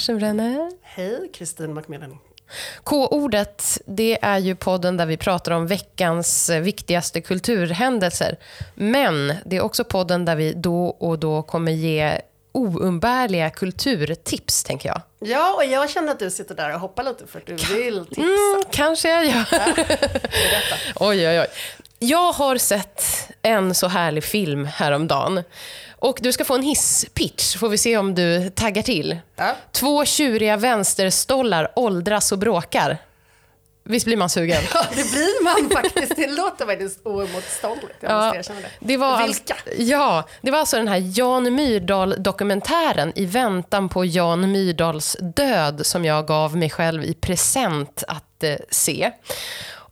Aschenbrenner. Hej, Kristin Macmillan. K-ordet, det är ju podden där vi pratar om veckans viktigaste kulturhändelser. Men det är också podden där vi då och då kommer ge oumbärliga kulturtips, tänker jag. Ja, och jag känner att du sitter där och hoppar lite för att du vill tipsa. Mm, kanske jag gör. oj, oj, oj. Jag har sett en så härlig film häromdagen. Och du ska få en hisspitch, får vi se om du taggar till. Ja. Två tjuriga vänsterstollar åldras och bråkar. Visst blir man sugen? Ja, det blir man faktiskt. Det låter faktiskt oemotståndligt. Jag måste erkänna det. det var Vilka? Alltså, ja, det var alltså den här Jan Myrdal-dokumentären I väntan på Jan Myrdals död som jag gav mig själv i present att eh, se.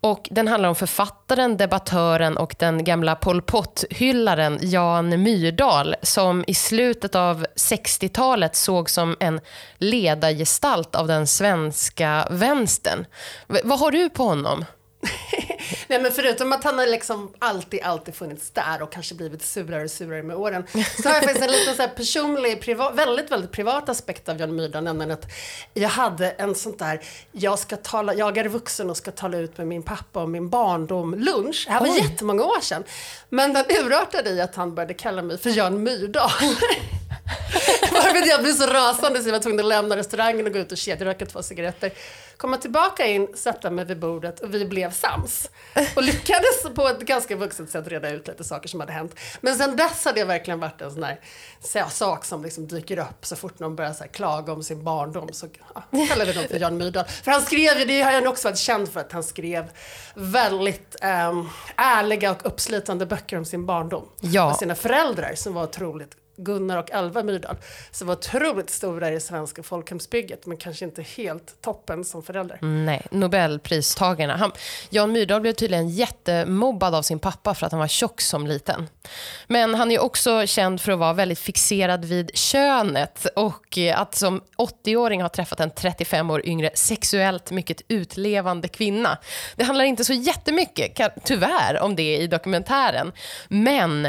Och den handlar om författaren, debattören och den gamla Pol Pot-hyllaren Jan Myrdal som i slutet av 60-talet såg som en ledargestalt av den svenska vänstern. V vad har du på honom? Nej, men förutom att han har liksom alltid, alltid funnits där och kanske blivit surare och surare med åren, så har jag faktiskt en liten så personlig, privat, väldigt, väldigt privat aspekt av Jan Myrdal, nämligen att jag hade en sånt där, jag ska tala, jag är vuxen och ska tala ut med min pappa om min barndom lunch. Det här var Oj. jättemånga år sedan. Men den urartade i att han började kalla mig för Jan Myrdal. Varför jag blev så rasande så jag var tvungen att lämna restaurangen och gå ut och kedjeröka två cigaretter. Komma tillbaka in, sätta mig vid bordet och vi blev sams. Och lyckades på ett ganska vuxet sätt reda ut lite saker som hade hänt. Men sen dess hade jag verkligen varit en sån där sak som liksom dyker upp så fort någon börjar så klaga om sin barndom. Så ja, kallar vi dem för Jan Myrdal. För han skrev ju, det har jag också varit känd för, att han skrev väldigt um, ärliga och uppslitande böcker om sin barndom. Ja. Och sina föräldrar som var otroligt Gunnar och Alva Myrdal, som var otroligt stora i det svenska folkhemsbygget, men kanske inte helt toppen som föräldrar. Nej, Nobelpristagarna. Han, Jan Myrdal blev tydligen jättemobbad av sin pappa för att han var tjock som liten. Men han är också känd för att vara väldigt fixerad vid könet och att som 80-åring ha träffat en 35 år yngre sexuellt mycket utlevande kvinna. Det handlar inte så jättemycket, tyvärr, om det i dokumentären. Men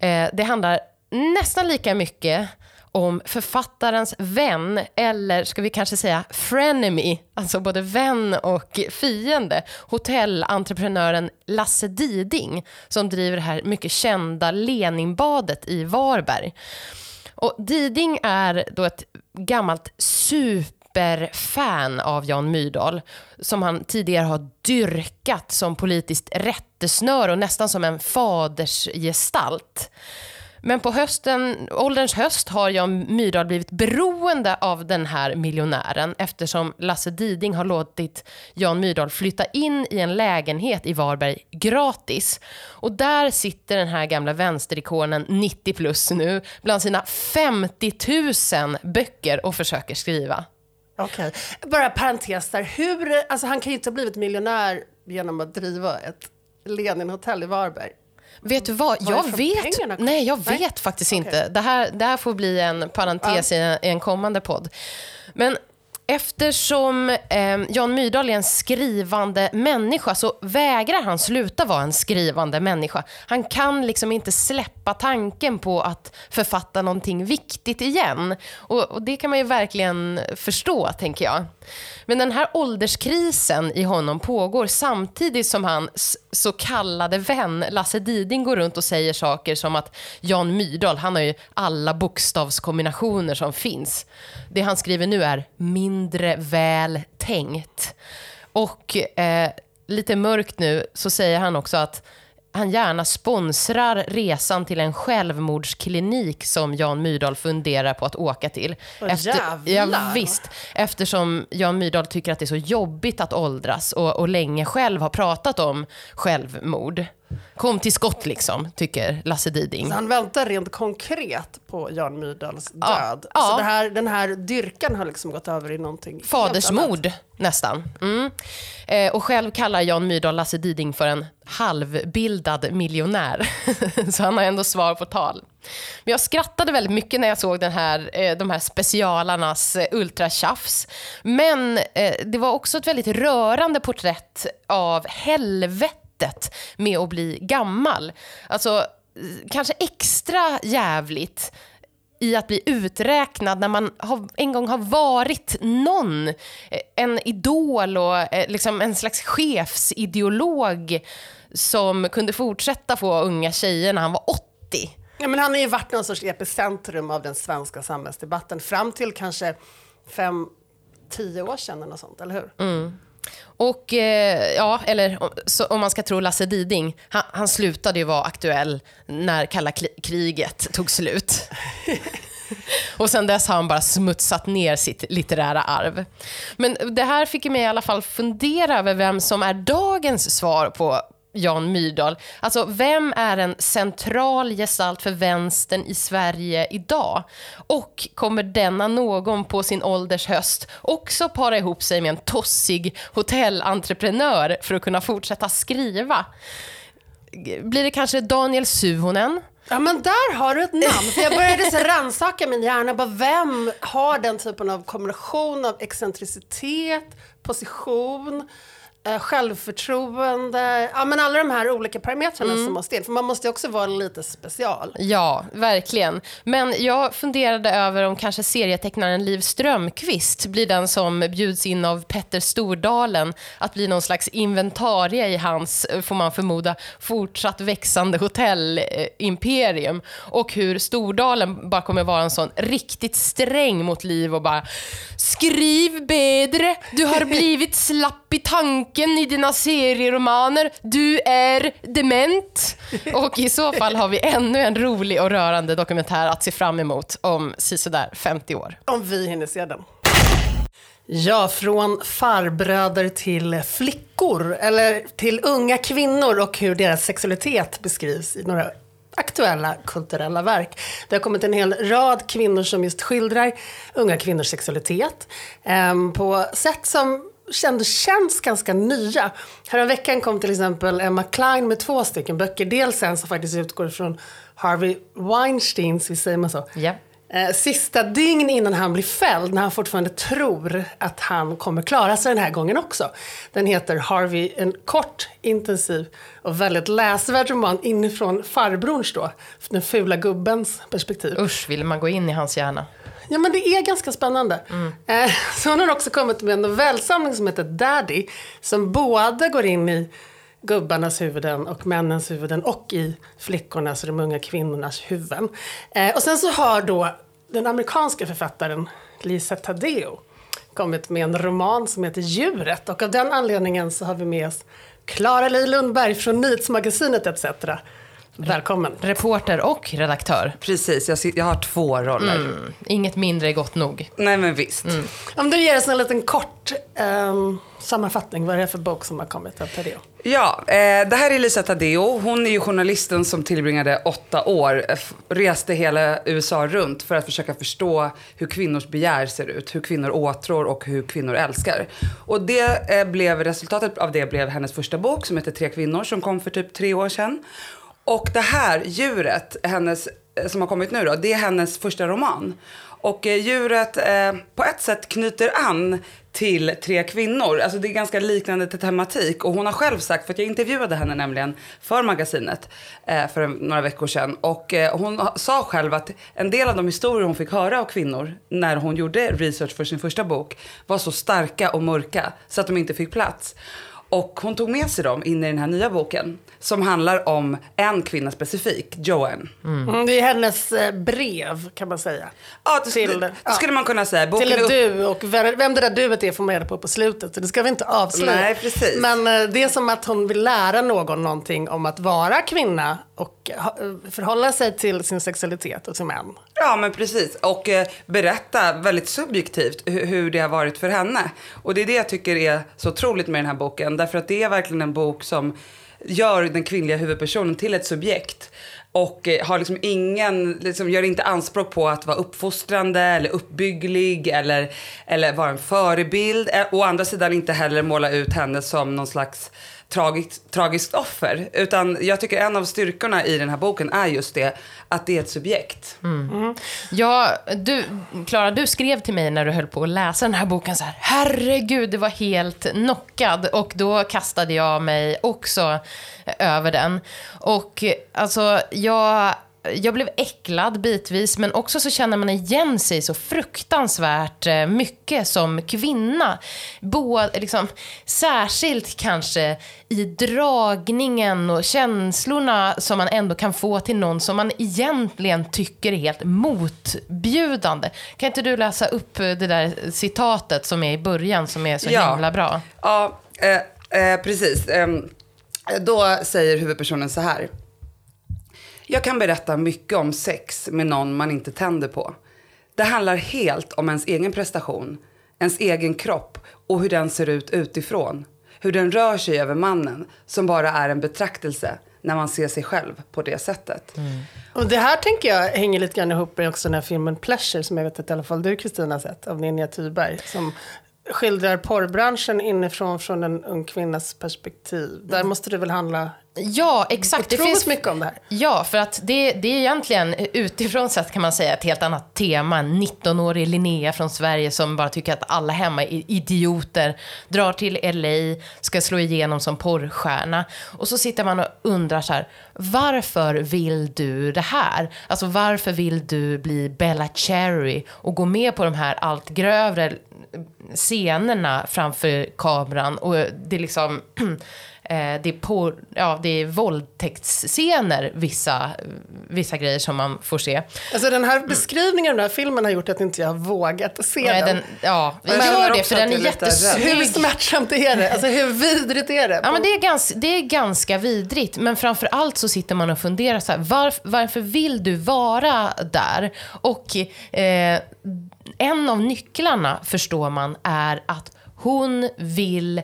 eh, det handlar nästan lika mycket om författarens vän, eller ska vi kanske säga frenemy, alltså både vän och fiende, hotellentreprenören Lasse Diding, som driver det här mycket kända Leninbadet i Varberg. Och Diding är då ett gammalt superfan av Jan Myrdal som han tidigare har dyrkat som politiskt rättesnör och nästan som en fadersgestalt. Men på hösten, ålderns höst har Jan Myrdal blivit beroende av den här miljonären eftersom Lasse Diding har låtit Jan Myrdal flytta in i en lägenhet i Varberg gratis. Och där sitter den här gamla vänsterikonen 90 plus nu bland sina 50 000 böcker och försöker skriva. Okej, okay. bara parentes där. Hur, alltså han kan ju inte ha blivit miljonär genom att driva ett Leninhotell i Varberg. Vet du vad? Jag vet, nej, jag vet nej? faktiskt okay. inte. Det här, det här får bli en parentes ja. i, en, kommande podd. Men eftersom eh, Jan Myrdal är en skrivande människa så vägrar han sluta vara en skrivande människa. Han kan liksom inte släppa tanken på att författa någonting viktigt igen. Och, och det kan man ju verkligen förstå, tänker jag. Men den här ålderskrisen i honom pågår samtidigt som hans så kallade vän Lasse Diding går runt och säger saker som att Jan Myrdal, han har ju alla bokstavskombinationer som finns. Det han skriver nu är mindre väl tänkt. Och eh, lite mörkt nu så säger han också att han gärna sponsrar resan till en självmordsklinik som Jan Myrdal funderar på att åka till. Efter, ja, visst, eftersom Jan Myrdal tycker att det är så jobbigt att åldras och, och länge själv har pratat om självmord. Kom till skott liksom, tycker Lasse Diding. Så han väntar rent konkret på Jan Myrdals död. Ja. Så det här, den här dyrkan har liksom gått över i någonting Fadersmord, nästan. Mm. Eh, och själv kallar Jan Myrdal Lasse Diding för en halvbildad miljonär. Så han har ändå svar på tal. Men jag skrattade väldigt mycket när jag såg den här, eh, de här specialarnas eh, ultratjafs. Men eh, det var också ett väldigt rörande porträtt av helvetet sättet med att bli gammal. Alltså, kanske extra jävligt i att bli uträknad när man har, en gång har varit någon, eh, en idol och eh, liksom en slags chefsideolog som kunde fortsätta få unga tjejer när han var 80. Ja, men han har ju varit någon sorts epicentrum av den svenska samhällsdebatten fram till kanske fem, tio år sedan eller något sånt, eller hur? Mm. Och eh, ja, eller om man ska tro Lasse Diding, han, han slutade ju vara aktuell när kalla kriget tog slut. Och sen dess har han bara smutsat ner sitt litterära arv. Men det här fick mig i alla fall fundera över vem som är dagens svar på Jan Myrdal. Alltså, vem är en central gestalt för vänstern i Sverige idag? Och kommer denna någon på sin ålders höst också para ihop sig med en tossig hotellentreprenör för att kunna fortsätta skriva? Blir det kanske Daniel Suhonen? Ja men där har du ett namn. För jag började så rannsaka min hjärna. Bara, vem har den typen av kombination av excentricitet, position, Eh, självförtroende, ja men alla de här olika parametrarna mm. som måste in. För man måste också vara lite special. Ja, verkligen. Men jag funderade över om kanske serietecknaren Liv Strömqvist blir den som bjuds in av Petter Stordalen att bli någon slags inventarie i hans, får man förmoda, fortsatt växande hotellimperium. Och hur Stordalen bara kommer vara en sån riktigt sträng mot Liv och bara Skriv bättre, du har blivit slapp i tanken boken i dina serieromaner. Du är dement. Och i så fall har vi ännu en rolig och rörande dokumentär att se fram emot om sisådär 50 år. Om vi hinner se den. Ja, från farbröder till flickor, eller till unga kvinnor och hur deras sexualitet beskrivs i några aktuella kulturella verk. Det har kommit en hel rad kvinnor som just skildrar unga kvinnors sexualitet eh, på sätt som ändå känns ganska nya. Häromveckan kom till exempel Emma Klein med två stycken böcker. Dels en som faktiskt utgår från Harvey Weinsteins, visst säger man så? Eh, sista dygn innan han blir fälld, när han fortfarande tror att han kommer klara sig den här gången också. Den heter Harvey, en kort, intensiv och väldigt läsvärd roman inifrån farbrorns då, den fula gubbens perspektiv. Usch, vill man gå in i hans hjärna? Ja, men det är ganska spännande. Mm. Eh, så hon har också kommit med en novellsamling som heter Daddy, som både går in i gubbarnas huvuden och männens huvuden och i flickornas och de unga kvinnornas huvuden. Eh, och sen så har då den amerikanska författaren Lisa Taddeo kommit med en roman som heter Djuret och av den anledningen så har vi med oss Klara Li Lundberg från Nyhetsmagasinet ETC Välkommen. Reporter och redaktör. Precis, jag, jag har två roller. Mm. Inget mindre är gott nog. Nej, men visst. Mm. Om du ger oss en liten kort um, sammanfattning, vad är det för bok som har kommit av Tadeo? Ja, eh, det här är Lisa Tadeo. Hon är ju journalisten som tillbringade åtta år, reste hela USA runt för att försöka förstå hur kvinnors begär ser ut, hur kvinnor åtrår och hur kvinnor älskar. Och det eh, blev, resultatet av det blev hennes första bok som heter Tre kvinnor som kom för typ tre år sedan. Och det här djuret, hennes, eh, som har kommit nu då, det är hennes första roman. Och eh, djuret eh, på ett sätt knyter an till tre kvinnor. Alltså det är ganska liknande till tematik. Och hon har själv sagt, för att jag intervjuade henne nämligen för magasinet eh, för några veckor sedan. Och eh, hon sa själv att en del av de historier hon fick höra av kvinnor när hon gjorde research för sin första bok var så starka och mörka så att de inte fick plats. Och hon tog med sig dem in i den här nya boken som handlar om en kvinna specifik, Joanne. Mm. Mm, det är hennes eh, brev kan man säga. Ja, det, till, det, det skulle man kunna säga. Boken till ett du och vem det där duet är får man reda på på slutet. Så det ska vi inte avslöja. Nej, precis. Men eh, det är som att hon vill lära någon någonting om att vara kvinna och förhålla sig till sin sexualitet och till män. Ja, men precis. Och eh, berätta väldigt subjektivt hur, hur, det har varit för henne. Och det är det jag tycker är så otroligt med den här boken. Därför att det är verkligen en bok som gör den kvinnliga huvudpersonen till ett subjekt. Och eh, har liksom ingen, liksom gör inte anspråk på att vara uppfostrande eller uppbygglig eller, eller vara en förebild. Eh, å andra sidan inte heller måla ut henne som någon slags tragiskt, tragiskt offer. Utan jag tycker en av styrkorna i den här boken är just det, att det är ett subjekt. Mm. Mm. Ja, du, Klara, du skrev till mig när du höll på att läsa den här boken så här, herregud, det var helt knockad. Och då kastade jag mig också över den. Och alltså, jag jag blev äcklad bitvis, men också så känner man igen sig så fruktansvärt eh, mycket som kvinna. Både, liksom, särskilt kanske i dragningen och känslorna som man ändå kan få till någon som man egentligen tycker är helt motbjudande. Kan inte du läsa upp det där citatet som är i början som är så ja. himla bra? Ja, eh, eh, precis. Eh, då säger huvudpersonen så här. Jag kan berätta mycket om sex med någon man inte tänder på. Det handlar helt om ens egen prestation, ens egen kropp och hur den ser ut utifrån. Hur den rör sig över mannen, som bara är en betraktelse när man ser sig själv på det sättet. Mm. Och det här tänker jag hänger lite grann ihop med också den här filmen Pleasure, som jag vet att i alla fall du Kristina sett, av Ninja Thyberg, som skildrar porrbranschen inifrån från en ung kvinnas perspektiv. Där måste det väl handla Ja, exakt. Det finns mycket om det här. Ja, för att det, det är egentligen utifrån sett kan man säga ett helt annat tema. 19-årig Linnea från Sverige som bara tycker att alla hemma är idioter, drar till LA, ska slå igenom som porrstjärna. Och så sitter man och undrar så här, varför vill du det här? Alltså varför vill du bli Bella Cherry och gå med på de här allt grövre scenerna framför kameran och det är liksom Eh, det, är på, ja, det är våldtäktsscener, vissa, vissa grejer som man får se. Alltså den här beskrivningen av den här filmen har gjort att inte jag har vågat se Nej, den. den. Ja, vi gör det för den är jättesnygg. Hur smärtsamt är det? Alltså hur vidrigt är det? Ja, men det, är ganska, det är ganska vidrigt. Men framför allt så sitter man och funderar så här, varf, varför vill du vara där? Och eh, en av nycklarna, förstår man, är att hon vill,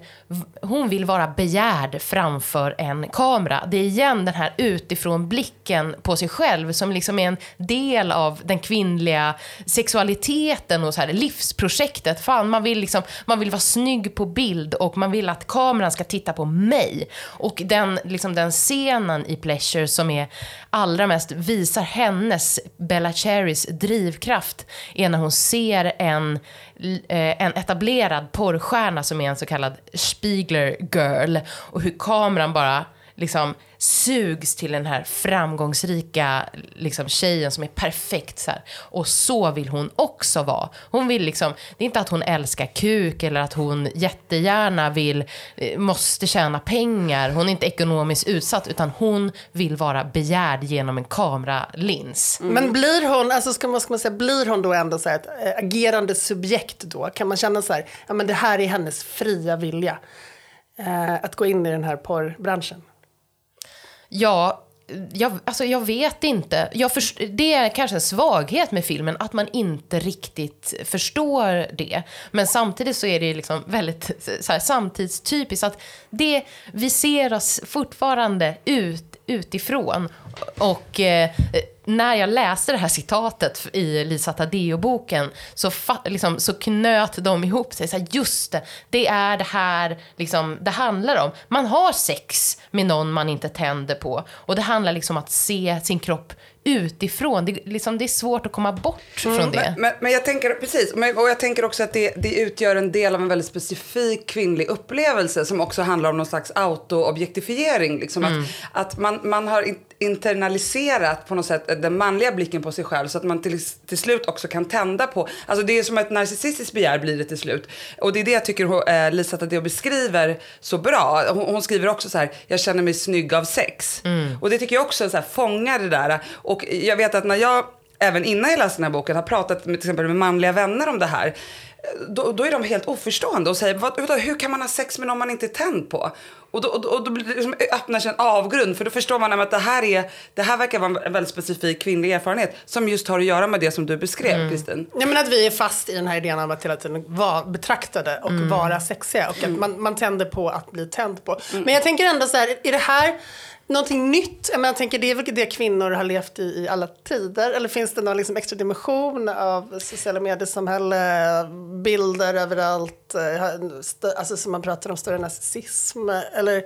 hon vill vara begärd framför en kamera. Det är igen den här utifrån blicken på sig själv som liksom är en del av den kvinnliga sexualiteten och så här livsprojektet. Fan, man vill, liksom, man vill vara snygg på bild och man vill att kameran ska titta på mig. Och den, liksom den scenen i Pleasure som är allra mest visar hennes, Bella Cherrys drivkraft är när hon ser en eh, en etablerad filmstjärna som är en så kallad Spiegler girl och hur kameran bara liksom sugs till den här framgångsrika liksom, tjejen som är perfekt. Så här. Och så vill hon också vara. Hon vill liksom, det är inte att hon älskar kuk eller att hon jättegärna vill, eh, måste tjäna pengar. Hon är inte ekonomiskt utsatt utan hon vill vara begärd genom en kameralins. Mm. Men blir hon, alltså ska man, ska man säga, blir hon då ändå så här ett eh, agerande subjekt då? Kan man känna så här, ja men det här är hennes fria vilja. Eh, att gå in i den här porrbranschen? Ja, jag, alltså jag vet inte. Jag först, det är kanske en svaghet med filmen, att man inte riktigt förstår det. Men samtidigt så är det liksom väldigt så här, samtidstypiskt att det, vi ser oss fortfarande ut, utifrån. Och eh, när jag läste det här citatet i Lisa Taddeo-boken så, liksom, så knöt de ihop sig. Så här, just det, det är det här liksom, det handlar om. Man har sex med någon man inte tänder på. Och det handlar liksom om att se sin kropp utifrån. Det, liksom, det är svårt att komma bort mm, från det. Men, men, men, jag tänker, precis, och jag tänker också att det, det utgör en del av en väldigt specifik kvinnlig upplevelse som också handlar om någon slags autoobjektifiering. Liksom, mm. att, att man, man har internaliserat på något sätt den manliga blicken på sig själv så att man till, till slut också kan tända på, alltså det är som ett narcissistiskt begär blir det till slut. Och det är det jag tycker eh, Lisa Tadeo beskriver så bra. Hon, hon, skriver också så här, jag känner mig snygg av sex. Mm. Och det tycker jag också så här, fångar det där. Och jag vet att när jag även innan jag läste den här boken har pratat med, till exempel med manliga vänner om det här då, då, är de helt oförstående och säger vad, hur kan man ha sex med någon man inte är tänd på? Och då, och, och då blir det liksom, öppnar sig en avgrund för då förstår man att det här, är, det här verkar vara en väldigt specifik kvinnlig erfarenhet som just har att göra med det som du beskrev Kristin. Mm. Ja, men att vi är fast i den här idén av att hela tiden vara betraktade och mm. vara sexiga och att man, man tänder på att bli tänd på. Mm. Men jag tänker ändå så här, är det här någonting nytt? Jag, menar, jag tänker, det är väl det kvinnor har levt i i alla tider? Eller finns det någon liksom extra dimension av sociala mediesamhälle, bilder överallt, eh, alltså som man pratar om större narcissism? Eller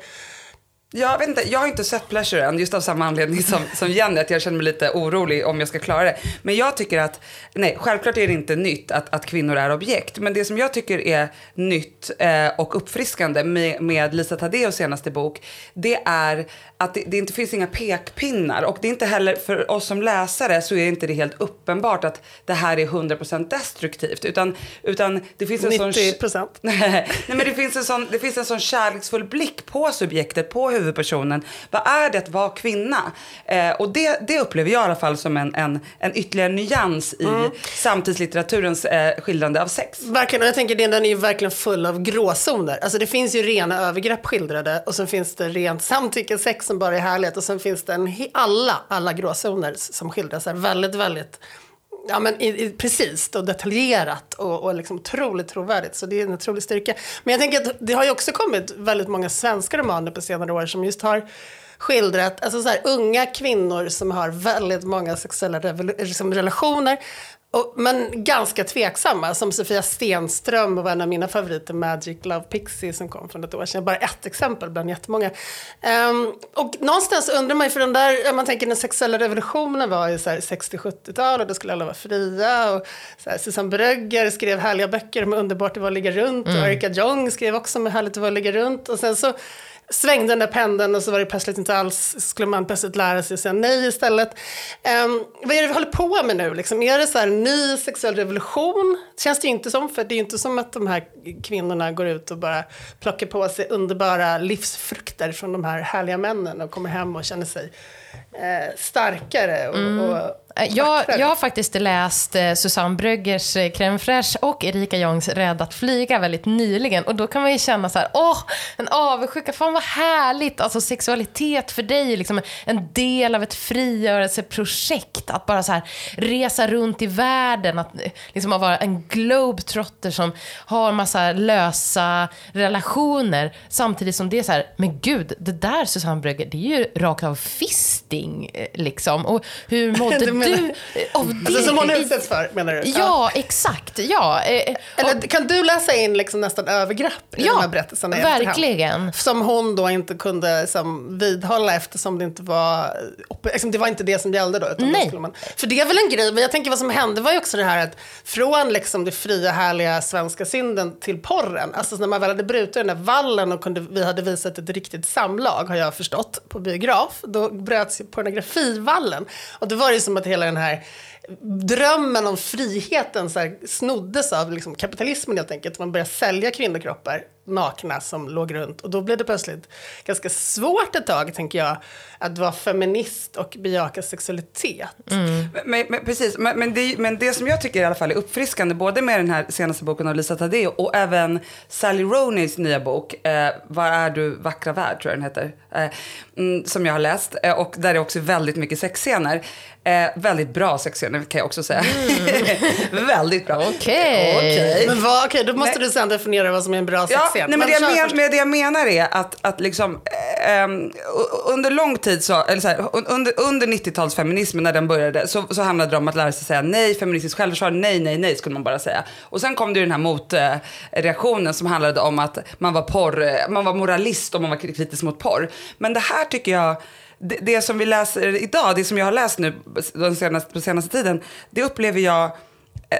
jag vet inte, jag har inte sett Pleasure än, just av samma anledning som, som Jenny, att jag känner mig lite orolig om jag ska klara det. Men jag tycker att, nej, självklart är det inte nytt att, att kvinnor är objekt, men det som jag tycker är nytt eh, och uppfriskande med, med Lisa Tadeos senaste bok, det är att det, det, inte finns inga pekpinnar och det är inte heller, för oss som läsare så är inte det helt uppenbart att det här är 100% destruktivt, utan, utan det finns en 90%. sån... nej, men det finns en sån, det finns en sån kärleksfull blick på subjektet, på huvudpersonen. Vad är det att vara kvinna? Eh, och det, det upplever jag i alla fall som en, en, en ytterligare nyans i mm. samtidslitteraturens eh, skildrande av sex. Verkligen, och jag tänker den är ju verkligen full av gråzoner. Alltså det finns ju rena övergrepp skildrade och sen finns det rent samtycke, sex som bara är härlighet och sen finns det en, alla, alla gråzoner som skildras här väldigt, väldigt Ja, men i, i, precis och detaljerat och, och liksom otroligt trovärdigt. Så det är en otrolig styrka. Men jag tänker att det har ju också kommit väldigt många svenska romaner på senare år som just har skildrat alltså så här, unga kvinnor som har väldigt många sexuella liksom, relationer och, men ganska tveksamma, som Sofia Stenström och en av mina favoriter, Magic Love Pixie, som kom för ett år sedan. Bara ett exempel bland jättemånga. Um, och någonstans undrar man ju, för den där, man tänker den sexuella revolutionen var ju 60-70-tal och då skulle alla vara fria. Och så här, Susanne Brögger skrev härliga böcker om underbart det var att ligga runt. Mm. Och Erika Jong skrev också om härligt det var att ligga runt. Och sen så svängde den där pendeln och så var det plötsligt inte alls, skulle man plötsligt lära sig att säga nej istället. Um, vad är det vi håller på med nu? Liksom? Är det så här ny sexuell revolution? Det känns det ju inte som, för det är ju inte som att de här kvinnorna går ut och bara plockar på sig underbara livsfrukter från de här härliga männen och kommer hem och känner sig eh, starkare och, mm. och Eh, jag, jag har faktiskt läst eh, Susanne Bröggers Crème fraîche och Erika Jongs Rädd att flyga väldigt nyligen. Och då kan man ju känna så här, åh, en avundsjuka, fan vad härligt. Alltså sexualitet för dig är liksom en del av ett frigörelseprojekt. Att bara så här resa runt i världen, att liksom vara en globetrotter som har massa lösa relationer. Samtidigt som det är så här, men gud, det där Susanne Brögger, det är ju rakt av fisting liksom. Och hur mådde du? du, av det. Alltså som hon utsätts för, menar du? Ja, ja. exakt. Ja. Eh, Eller kan du läsa in liksom nästan övergrepp i ja, de här berättelserna verkligen. Som hon då inte kunde som, vidhålla eftersom det inte var, liksom, det var inte det som gällde då. Utan Nej. Då man, för det är väl en grej, men jag tänker vad som hände var ju också det här att från liksom det fria, härliga svenska synden till porren. Alltså när man väl hade brutit den där vallen och kunde, vi hade visat ett riktigt samlag, har jag förstått, på biograf, då bröts pornografivallen. Och då var det som att hela den här drömmen om friheten så här, snoddes av liksom, kapitalismen helt enkelt. Man började sälja kvinnokroppar nakna som låg runt. Och då blev det plötsligt ganska svårt ett tag, tänker jag, att vara feminist och bejaka sexualitet. Mm. Men, men, precis, men, men, det, men det som jag tycker i alla fall är uppfriskande, både med den här senaste boken av Lisa Tadeo och även Sally Roneys nya bok, eh, Var är du vackra värld, tror jag den heter, eh, mm, som jag har läst. Eh, och där är också väldigt mycket sexscener. Eh, väldigt bra sexscener kan jag också säga. Mm. väldigt bra. Okej. Okay. okay. Men vad, okay, då måste Nej. du sen definiera vad som är en bra sexscen. Ja, nej, men det, jag men, med det jag menar är att, att liksom, eh, under lång tid, så, eller så här, under, under 90-talsfeminismen när den började så, så handlade det om att lära sig säga nej, feministiskt självförsvar, nej, nej, nej skulle man bara säga. Och sen kom det den här motreaktionen som handlade om att man var, porr, man var moralist och man var kritisk mot porr. Men det här tycker jag det, det, som vi läser idag, det som jag har läst nu den senaste, på senaste tiden, det upplever jag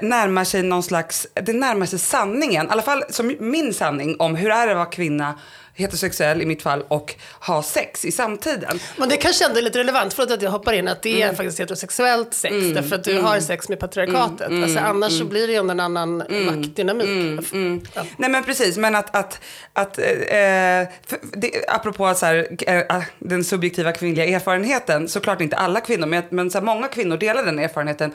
närmar sig någon slags, det närmar sig sanningen, i alla fall som min sanning om hur är det att vara kvinna heterosexuell i mitt fall och ha sex i samtiden. Men det kanske ändå är lite relevant, för att jag hoppar in, att det är mm. faktiskt heterosexuellt sex, mm. därför att du mm. har sex med patriarkatet. Mm. Alltså, annars så mm. blir det ju en annan mm. maktdynamik. Ja. Nej men precis, men att, att, att eh, det, apropå så här, äh, den subjektiva kvinnliga erfarenheten, såklart inte alla kvinnor, men, men så här, många kvinnor delar den erfarenheten.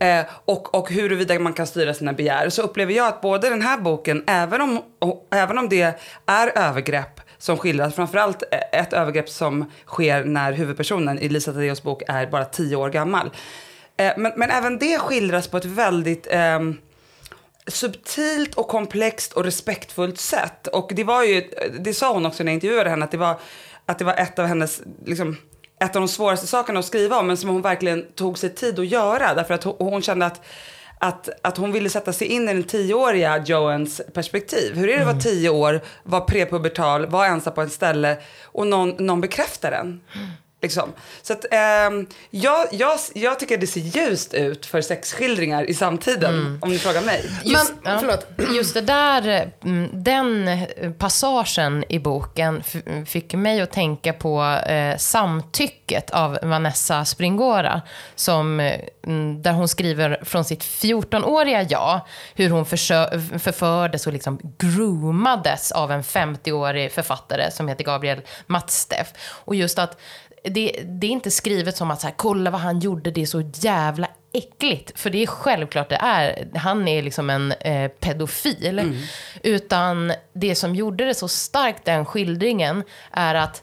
Eh, och, och huruvida man kan styra sina begär. Så upplever jag att både den här boken, även om, och, även om det är övergrepp som skildras, framförallt ett övergrepp som sker när huvudpersonen i Lisa Tadeos bok är bara tio år gammal. Men, men även det skildras på ett väldigt eh, subtilt och komplext och respektfullt sätt. Och det var ju, det sa hon också när jag intervjuade henne, att det var, att det var ett av hennes liksom, ett av de svåraste sakerna att skriva om, men som hon verkligen tog sig tid att göra. Därför att hon, kände att att, att hon ville sätta sig in i den tioåriga Joans perspektiv. Hur är det att vara mm. tio år, vara prepubertal, vara ensam på ett ställe och någon, någon bekräftar den? Liksom. Så att, eh, jag, jag, jag tycker det ser ljust ut för sexskildringar i samtiden, mm. om ni frågar mig. Just, Men, förlåt. just det där, mm, den passagen i boken fick mig att tänka på eh, Samtycket av Vanessa Springora, som, mm, där hon skriver från sitt 14-åriga jag, hur hon förfördes och liksom groomades av en 50-årig författare som heter Gabriel Matsteff. Och just att det, det, är inte skrivet som att så här, kolla vad han gjorde, det är så jävla äckligt. För det är självklart det är. Han är liksom en eh, pedofil. Mm. Utan det som gjorde det så starkt, den skildringen, är att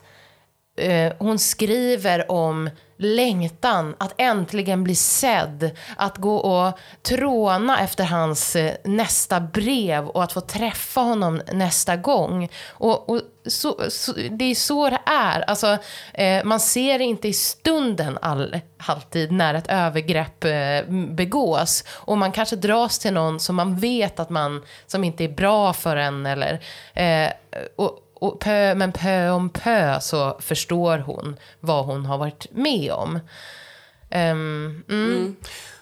eh, hon skriver om längtan att äntligen bli sedd, att gå och tråna efter hans eh, nästa brev och att få träffa honom nästa gång. Och, och så, så, det är så det är. Alltså, eh, man ser inte i stunden all, alltid när ett övergrepp eh, begås. Och man kanske dras till någon som man vet att man, som inte är bra för en. Eller, eh, och, och pö, men pö om pö så förstår hon vad hon har varit med om. Um, mm. Mm.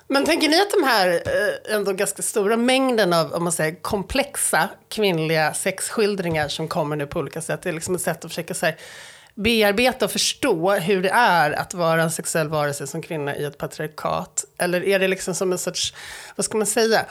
Men tänker ni att de här eh, ändå ganska stora mängden av om man säger, komplexa kvinnliga sexskildringar som kommer nu på olika sätt, det är liksom ett sätt att försöka så här, bearbeta och förstå hur det är att vara en sexuell varelse som kvinna i ett patriarkat? Eller är det liksom som en sorts, vad ska man säga,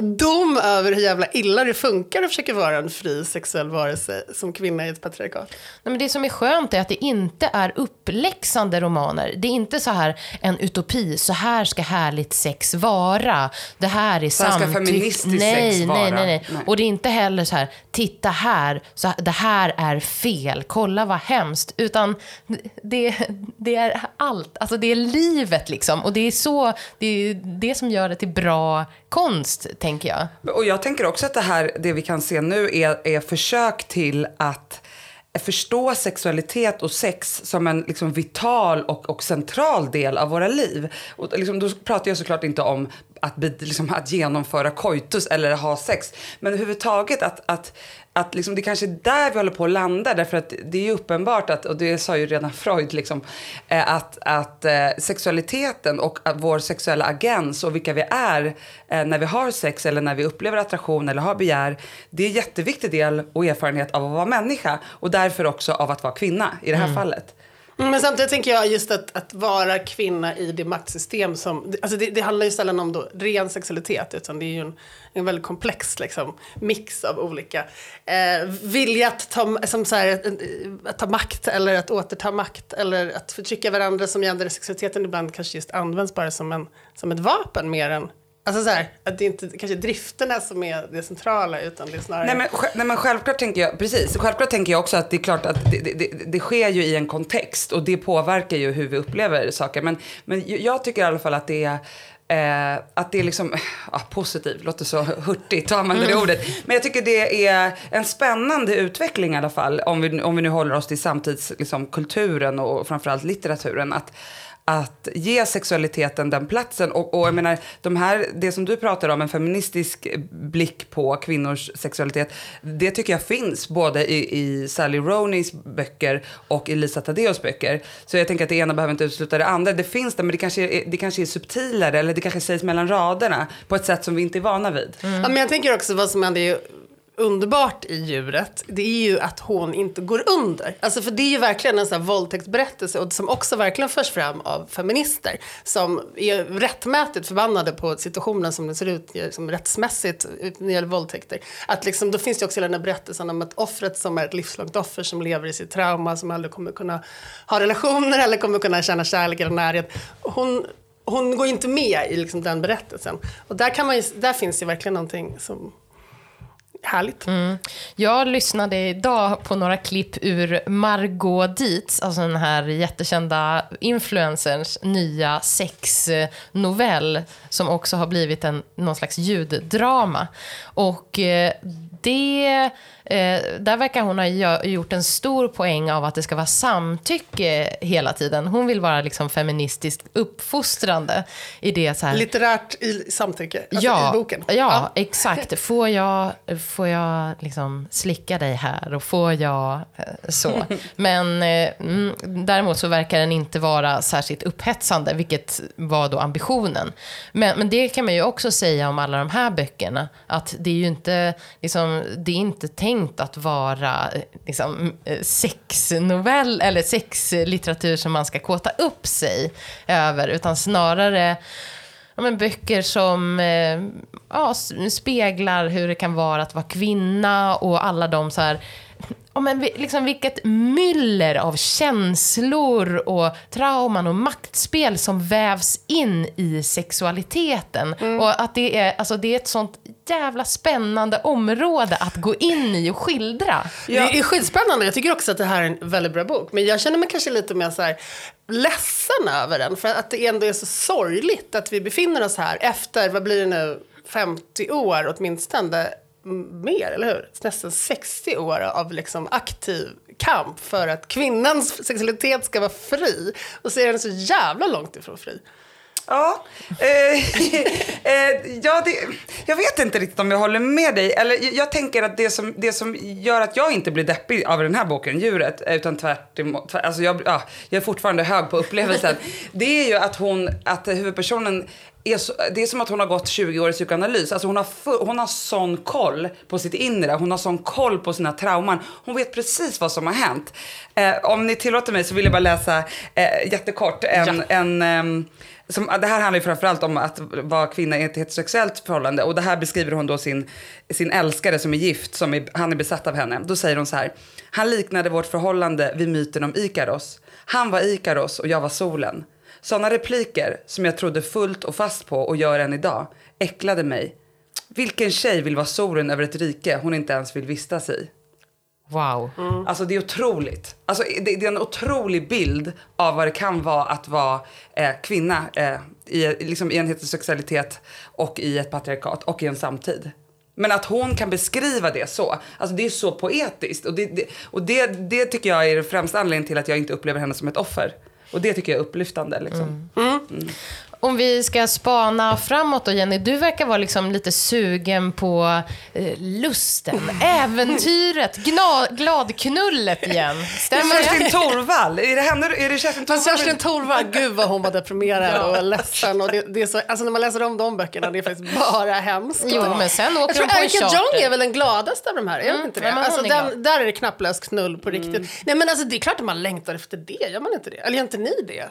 dom över hur jävla illa det funkar att försöka vara en fri sexuell varelse som kvinna i ett patriarkat. Nej, men det som är skönt är att det inte är uppläxande romaner. Det är inte så här en utopi, så här ska härligt sex vara. Det här är samtycke. feministiskt nej, sex vara. Nej, nej, nej, nej. Och det är inte heller så här, titta här, så det här är fel, kolla vad hemskt. Utan det, det är allt, alltså det är livet liksom. Och det är så, det är det som gör det till bra konst, tänker jag. Och jag tänker också att det här, det vi kan se nu är, är försök till att förstå sexualitet och sex som en liksom vital och, och central del av våra liv. Och liksom, då pratar jag såklart inte om att, liksom, att genomföra koitus eller ha sex. Men överhuvudtaget att, att att liksom, det kanske är där vi håller på att landa, därför att det är ju uppenbart att, och det sa ju redan Freud, liksom, eh, att, att eh, sexualiteten och vår sexuella agens och vilka vi är eh, när vi har sex eller när vi upplever attraktion eller har begär, det är en jätteviktig del och erfarenhet av att vara människa och därför också av att vara kvinna i det här mm. fallet. Men samtidigt tänker jag just att, att vara kvinna i det maktsystem som... Alltså det, det handlar ju sällan om då ren sexualitet utan det är ju en, en väldigt komplex liksom, mix av olika eh, vilja att ta, som så här, eh, att ta makt eller att återta makt eller att förtrycka varandra som gäller sexualiteten ibland kanske just används bara som, en, som ett vapen mer än Alltså så här, att det inte kanske drifterna som är det centrala utan det är snarare... Nej men, nej men självklart tänker jag, precis, självklart tänker jag också att det är klart att det, det, det, sker ju i en kontext och det påverkar ju hur vi upplever saker. Men, men jag tycker i alla fall att det är Eh, att det är liksom, ja, positivt, låter så hurtigt att använda det mm. ordet. Men jag tycker det är en spännande utveckling i alla fall, om vi, om vi nu håller oss till samtidskulturen liksom, och framförallt litteraturen. Att, att ge sexualiteten den platsen. Och, och jag menar, de här, det som du pratar om, en feministisk blick på kvinnors sexualitet, det tycker jag finns både i, i Sally Roneys böcker och i Lisa Tadeos böcker. Så jag tänker att det ena behöver inte utesluta det andra. Det finns det, men det kanske, är, det kanske är subtilare eller det kanske sägs mellan raderna på ett sätt som vi inte är vana vid. Mm. Ja, men jag tänker också vad som händer underbart i djuret, det är ju att hon inte går under. Alltså för det är ju verkligen en sån här våldtäktsberättelse och som också verkligen förs fram av feminister som är rättmätigt förbannade på situationen som den ser ut liksom rättsmässigt eh, när det gäller våldtäkter. Att liksom, då finns det också hela den här berättelsen om att offret som är ett livslångt offer som lever i sitt trauma, som aldrig kommer kunna ha relationer eller kommer kunna känna kärlek eller närhet. Hon, hon går inte med i liksom den berättelsen. Och där, kan man ju, där finns det verkligen någonting som härligt. Mm. Jag lyssnade idag på några klipp ur Margot Dietz, alltså den här jättekända influencerns nya sexnovell som också har blivit en, någon slags ljuddrama. Och eh, det Eh, där verkar hon ha gjort en stor poäng av att det ska vara samtycke hela tiden. Hon vill vara liksom feministiskt uppfostrande i det så här. Litterärt i samtycke, alltså ja, i boken. Ja, ja, exakt. Får jag, får jag liksom slicka dig här och får jag eh, så. Men eh, mm, däremot så verkar den inte vara särskilt upphetsande, vilket var då ambitionen. Men, men det kan man ju också säga om alla de här böckerna, att det är ju inte, liksom, det är inte tänkt tänkt att vara liksom, eh, sexnovell eller sexlitteratur som man ska kåta upp sig över, utan snarare ja, men böcker som eh, ja, speglar hur det kan vara att vara kvinna och alla de så här ja, men liksom vilket myller av känslor och trauman och maktspel som vävs in i sexualiteten. Mm. Och att det är, alltså det är ett sånt jävla spännande område att gå in i och skildra. Ja. Det är skitspännande. Jag tycker också att det här är en väldigt bra bok. Men jag känner mig kanske lite mer så här ledsen över den. För att det ändå är så sorgligt att vi befinner oss här efter, vad blir det nu, 50 år åtminstone mer, eller hur? Nästan 60 år av liksom aktiv kamp för att kvinnans sexualitet ska vara fri. Och så är den så jävla långt ifrån fri. Ja, eh, eh, ja det, jag vet inte riktigt om jag håller med dig. Eller, jag, tänker att det som, det som gör att jag inte blir deppig av den här boken, Djuret, utan tvärtom, tvärt, alltså jag, ja, jag är fortfarande hög på upplevelsen. det är ju att hon, att huvudpersonen är så, det är som att hon har gått 20 år i psykoanalys. Alltså hon, har för, hon har sån koll på sitt inre, hon har sån koll på sina trauman. Hon vet precis vad som har hänt. Eh, om ni tillåter mig så vill jag bara läsa eh, jättekort en, ja. en eh, som, det här handlar ju framförallt om att vara kvinna i ett heterosexuellt förhållande. Och det här beskriver hon då sin, sin älskare som är gift, som är, han är besatt av henne. Då säger hon så här. Han liknade vårt förhållande vid myten om Ikaros. Han var Ikaros och jag var solen. Sådana repliker, som jag trodde fullt och fast på och gör än idag, äcklade mig. Vilken tjej vill vara solen över ett rike hon inte ens vill vistas i? Wow. Mm. Alltså det är otroligt. Alltså det, det, är en otrolig bild av vad det kan vara att vara eh, kvinna eh, i, liksom i en heterosexualitet och i ett patriarkat och i en samtid. Men att hon kan beskriva det så, alltså det är så poetiskt. Och det, det och det, det tycker jag är den främsta anledningen till att jag inte upplever henne som ett offer. Och det tycker jag är upplyftande. Liksom. Mm. Mm. Om vi ska spana framåt då, Jenny. Du verkar vara liksom lite sugen på eh, lusten, äventyret, gna, gladknullet igen. Stämmer? Kerstin Thorvall. Är det, henne, är det Kerstin Thorvall? Kerstin Thorvall, gud vad hon var deprimerad ja. och ledsen. Och det, det, är så, alltså när man läser om de böckerna, det är faktiskt bara hemskt. Jo, men sen åker Jag tror Erika Jong är väl den gladaste av de här, är mm, inte det? Ja, alltså, den, där är det knapplös knull på riktigt. Mm. Nej men alltså det är klart att man längtar efter det, gör man inte det? Eller gör inte ni det?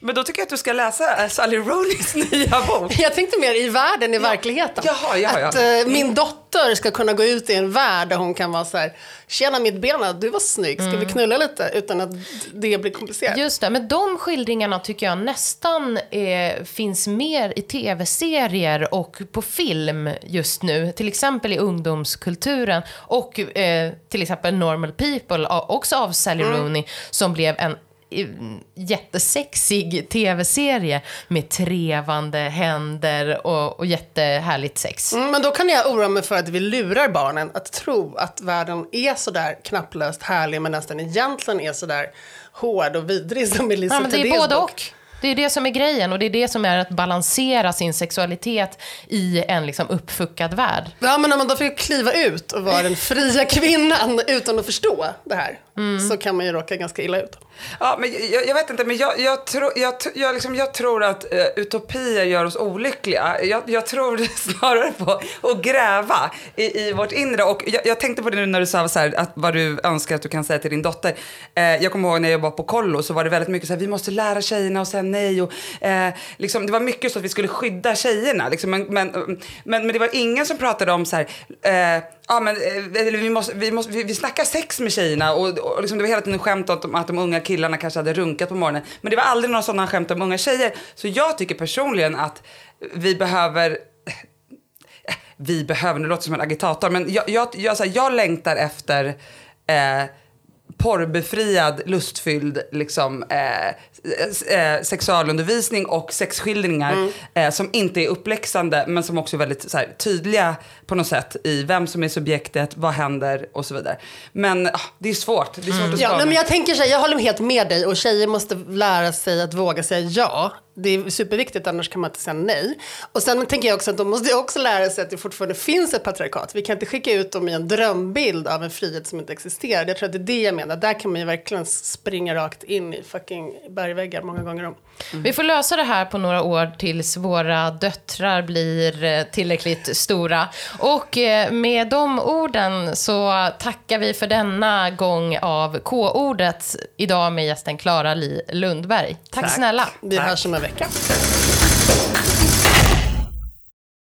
Men då tycker jag att du ska läsa eh, Sally Rooney's nya bok. Jag tänkte mer i världen, i ja. verkligheten. Jaha, ja, ja. Att uh, min dotter ska kunna gå ut i en värld där hon kan vara så här, tjena mitt bena, du var snygg, ska mm. vi knulla lite? Utan att det blir komplicerat. Just det, men de skildringarna tycker jag nästan är, finns mer i tv-serier och på film just nu. Till exempel i ungdomskulturen och eh, till exempel Normal People, också av Sally mm. Rooney, som blev en jättesexig tv-serie med trevande händer och, och jättehärligt sex. Mm, men då kan jag oroa mig för att vi lurar barnen att tro att världen är så där knapplöst härlig men nästan egentligen är så där hård och vidrig som Elisa ja, men Det är både och. Det är det som är grejen och det är det som är att balansera sin sexualitet i en liksom uppfuckad värld. Ja, men när man då får kliva ut och vara den fria kvinnan utan att förstå det här mm. så kan man ju råka ganska illa ut. Ja, men jag, jag vet inte, men jag, jag, tro, jag, jag, liksom, jag tror att uh, utopier gör oss olyckliga. Jag, jag tror snarare på att gräva i, i vårt inre. Och jag, jag tänkte på det nu när du sa så här, att vad du önskar att du kan säga till din dotter. Uh, jag kommer ihåg när jag jobbade på kollo så var det väldigt mycket så här, vi måste lära tjejerna och säga nej. Och, uh, liksom, det var mycket så att vi skulle skydda tjejerna. Liksom, men, men, men, men, det var ingen som pratade om så här, ja men vi, måste, vi, måste, vi, vi snackar sex med tjejerna och, och liksom, det var hela tiden skämt om att de unga killarna kanske hade runkat på morgonen. Men det var aldrig några sådana skämt om unga tjejer. Så jag tycker personligen att vi behöver vi behöver, nu låter som en agitator, men jag, jag, jag, så här, jag längtar efter eh, porrbefriad, lustfylld liksom, eh, eh, sexualundervisning och sexskildringar mm. eh, som inte är uppläxande men som också är väldigt här, tydliga på något sätt i vem som är subjektet, vad händer och så vidare. Men ah, det är svårt. Det är svårt mm. att ja, men Jag tänker så här, jag håller helt med dig och tjejer måste lära sig att våga säga ja det är superviktigt, annars kan man inte säga nej. Och sen tänker jag också att de måste också lära sig att det fortfarande finns ett patriarkat. Vi kan inte skicka ut dem i en drömbild av en frihet som inte existerar. Jag tror att det är det jag menar. Där kan man ju verkligen springa rakt in i fucking bergväggar många gånger om. Mm. Vi får lösa det här på några år tills våra döttrar blir eh, tillräckligt stora. Och eh, med de orden så tackar vi för denna gång av K-ordet. Idag med gästen Klara Li Lundberg. Tack, Tack. snälla. Vi hörs om en vecka.